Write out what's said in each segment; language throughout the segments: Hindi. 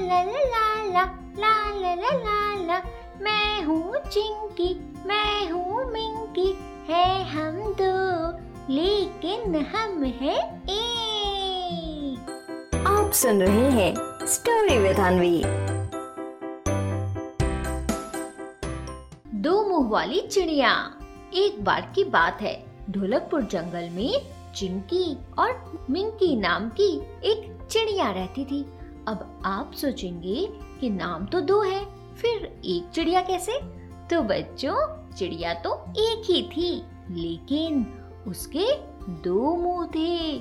ला ला ला ला ला ला ला ला मैं हूँ चिंकी मैं हूँ मिंकी है हम दो लेकिन हम है एक। आप सुन रहे हैं स्टोरी विद अनवी दो मुँह वाली चिड़िया एक बार की बात है। ढोलकपुर जंगल में चिंकी और मिंकी नाम की एक चिड़िया रहती थी। अब आप सोचेंगे कि नाम तो दो है, फिर एक चिड़िया कैसे? तो बच्चों, चिड़िया तो एक ही थी, लेकिन उसके दो मुँह थे।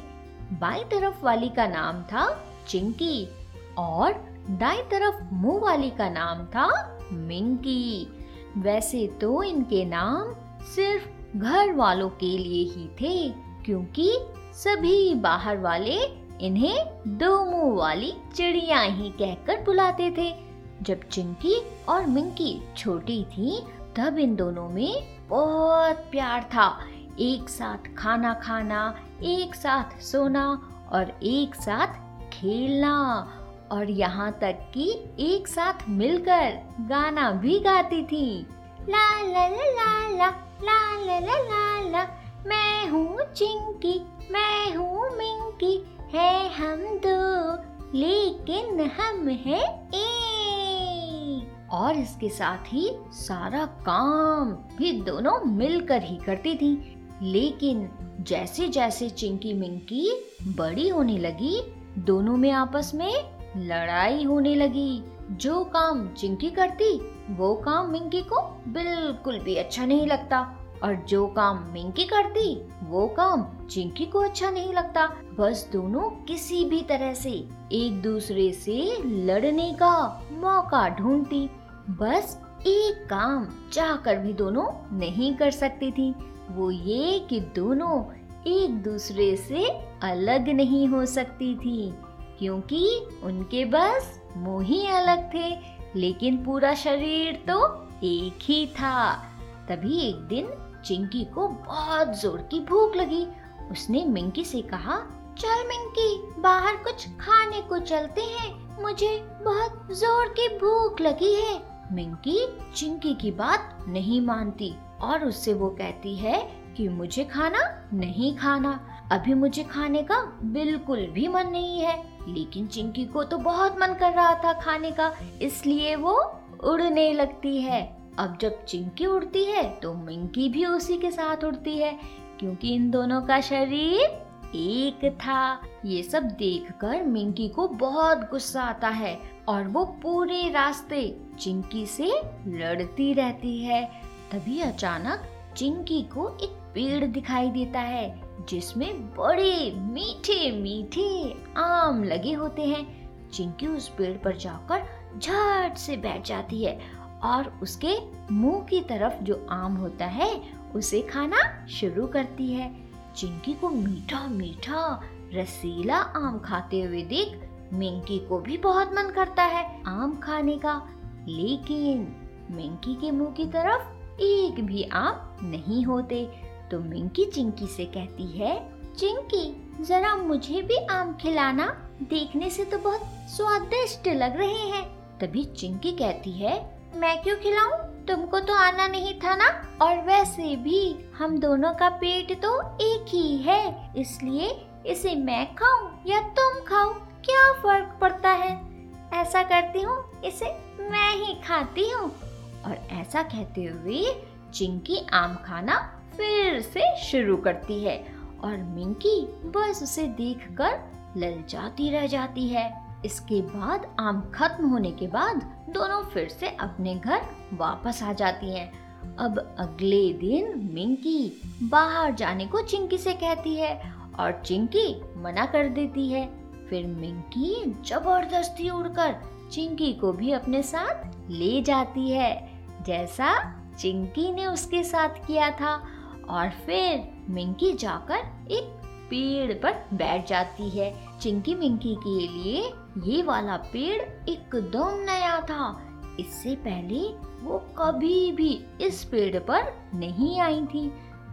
बाई तरफ़ वाली का नाम था चिंकी और दाई तरफ़ मुँह वाली का नाम था मिंकी। वैसे तो इनके नाम सिर्फ़ घर वालों के लिए ही थे, क्योंकि सभी बाहर वाले इन्हें दो मुँह वाली चिड़िया ही कहकर बुलाते थे। जब चिंकी और मिंकी छोटी थी, तब इन दोनों में बहुत प्यार था। एक साथ खाना खाना, एक साथ सोना और एक साथ खेलना। और यहाँ तक कि एक साथ मिलकर गाना भी गाती थी। ला ला ला ला ला ला ला ला ला मैं हूँ चिंकी, मैं हूँ मिंकी। है हम दो, लेकिन हम है एक। और इसके साथ ही सारा काम भी दोनों मिलकर ही करती थी। लेकिन जैसे जैसे चिंकी मिंकी बड़ी होने लगी, दोनों में आपस में लड़ाई होने लगी। जो काम चिंकी करती, वो काम मिंकी को बिल्कुल भी अच्छा नहीं लगता। और जो काम मिंकी करती, वो काम चिंकी को अच्छा नहीं लगता। बस दोनों किसी भी तरह से एक दूसरे से लड़ने का मौका ढूंढती। बस एक काम चाह कर भी दोनों नहीं कर सकती थी। वो ये कि दोनों एक दूसरे से अलग नहीं हो सकती थी, क्योंकि उनके बस मुँह ही अलग थे, लेकिन पूरा शरीर तो एक ही था। तभी एक दिन चिंकी को बहुत ज़ोर की भूख लगी। उसने मिंकी से कहा, चल मिंकी, बाहर कुछ खाने को चलते हैं। मुझे बहुत ज़ोर की भूख लगी है। मिंकी चिंकी की बात नहीं मानती और उससे वो कहती है कि मुझे खाना नहीं खाना। अभी मुझे खाने का बिल्कुल भी मन नहीं है। लेकिन चिंकी को तो बहुत मन कर रहा था खाने का, इसलिए वो उड़ने लगती है। अब जब चिंकी उड़ती है तो मिंकी भी उसी के साथ उड़ती है, क्योंकि इन दोनों का शरीर एक था। ये सब देखकर मिंकी को बहुत गुस्सा आता है और वो पूरे रास्ते चिंकी से लड़ती रहती है। तभी अचानक चिंकी को एक पेड़ दिखाई देता है, जिसमें बड़े मीठे मीठे आम लगे होते हैं। चिंकी उस पेड़ पर जाकर झट से बैठ जाती है और उसके मुँह की तरफ़ जो आम होता है, उसे खाना शुरू करती है। चिंकी को मीठा मीठा, रसीला आम खाते हुए देख मिंकी को भी बहुत मन करता है आम खाने का। लेकिन मिंकी के मुँह की तरफ़ एक भी आम नहीं होते। तो मिंकी चिंकी से कहती है, चिंकी, जरा मुझे भी आम खिलाना। देखने से तो बहुत स्वादिष्ट लग रहे हैं। तभी चिंकी कहती है मैं क्यों खिलाऊं? तुमको तो आना नहीं था ना? और वैसे भी हम दोनों का पेट तो एक ही है, इसलिए इसे मैं खाऊं या तुम खाओ? क्या फ़र्क पड़ता है? ऐसा करती हूँ, इसे मैं ही खाती हूँ। और ऐसा कहते हुए चिंकी आम खाना फिर से शुरू करती है और मिंकी बस उसे देखकर ललचाती रह जाती है। इसके बाद आम खत्म होने के बाद दोनों फिर से अपने घर वापस आ जाती हैं। अब अगले दिन मिंकी बाहर जाने को चिंकी से कहती है और चिंकी मना कर देती है। फिर मिंकी ज़बरदस्ती उड़कर चिंकी को भी अपने साथ ले जाती है, जैसा चिंकी ने उसके साथ किया था। और फिर मिंकी जाकर एक पेड़ पर बैठ जाती है चिंकी मिंकी के लिए। ये वाला पेड़ एकदम नया था। इससे पहले वो कभी भी इस पेड़ पर नहीं आई थी।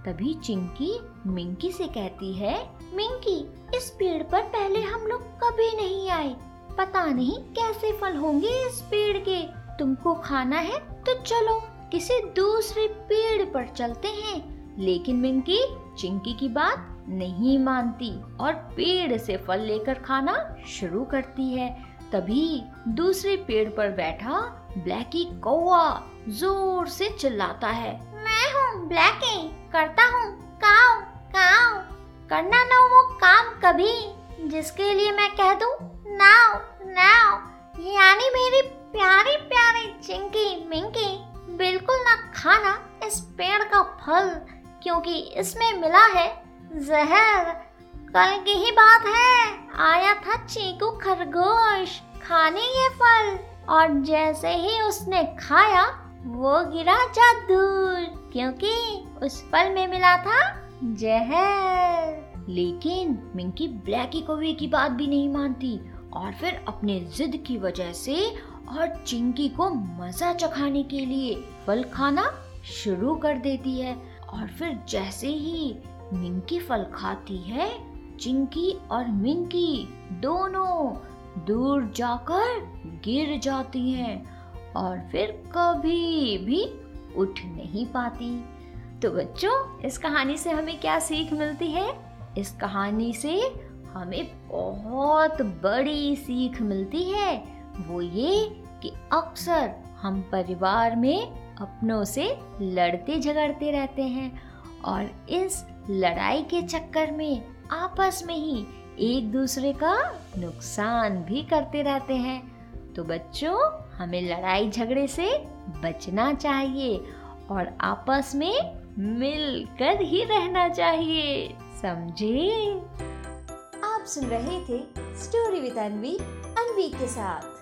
तभी चिंकी मिंकी से कहती है, मिंकी, इस पेड़ पर पहले हम लोग कभी नहीं आए। पता नहीं कैसे फल होंगे इस पेड़ के। तुमको खाना है तो चलो, किसी दूसरे पेड़ पर चलते हैं। लेकिन मिंकी, चिंकी की बात नहीं मानती और पेड़ से फल लेकर खाना शुरू करती है। तभी दूसरे पेड़ पर बैठा ब्लैकी कौआ ज़ोर से चिल्लाता है। मैं हूँ ब्लैकी, करता हूँ काव काव करना ना वो काम कभी, जिसके लिए मैं कह दूँ नाव नाव यानी मेरी प्यारी प्यारी चिंकी मिंकी। बिल्कुल ना खाना इस पेड़ का फल, क्योंकि इसमें मिला है जहर, कल की ही बात है। आया था चीकू खरगोश, खाने ये फल। और जैसे ही उसने खाया, वो गिरा जा दूर क्योंकि उस फल में मिला था जहर। लेकिन मिंकी ब्लैकी कौवे की बात भी नहीं मानती, और फिर अपने जिद की वजह से और चिंकी को मज़ा चखाने के लिए फल खाना शुरू कर देती है। और फिर जैसे ही मिंकी फल खाती है, चिंकी और मिंकी दोनों दूर जाकर गिर जाती हैं और फिर कभी भी उठ नहीं पाती। तो बच्चों, इस कहानी से हमें क्या सीख मिलती है? इस कहानी से हमें बहुत बड़ी सीख मिलती है। वो ये कि अक्सर हम परिवार में अपनों से लड़ते झगड़ते रहते हैं और इस लड़ाई के चक्कर में आपस में ही एक दूसरे का नुकसान भी करते रहते हैं। तो बच्चों, हमें लड़ाई झगड़े से बचना चाहिए और आपस में मिलकर ही रहना चाहिए, समझे? आप सुन रहे थे स्टोरी विद अनवी अनवी के साथ।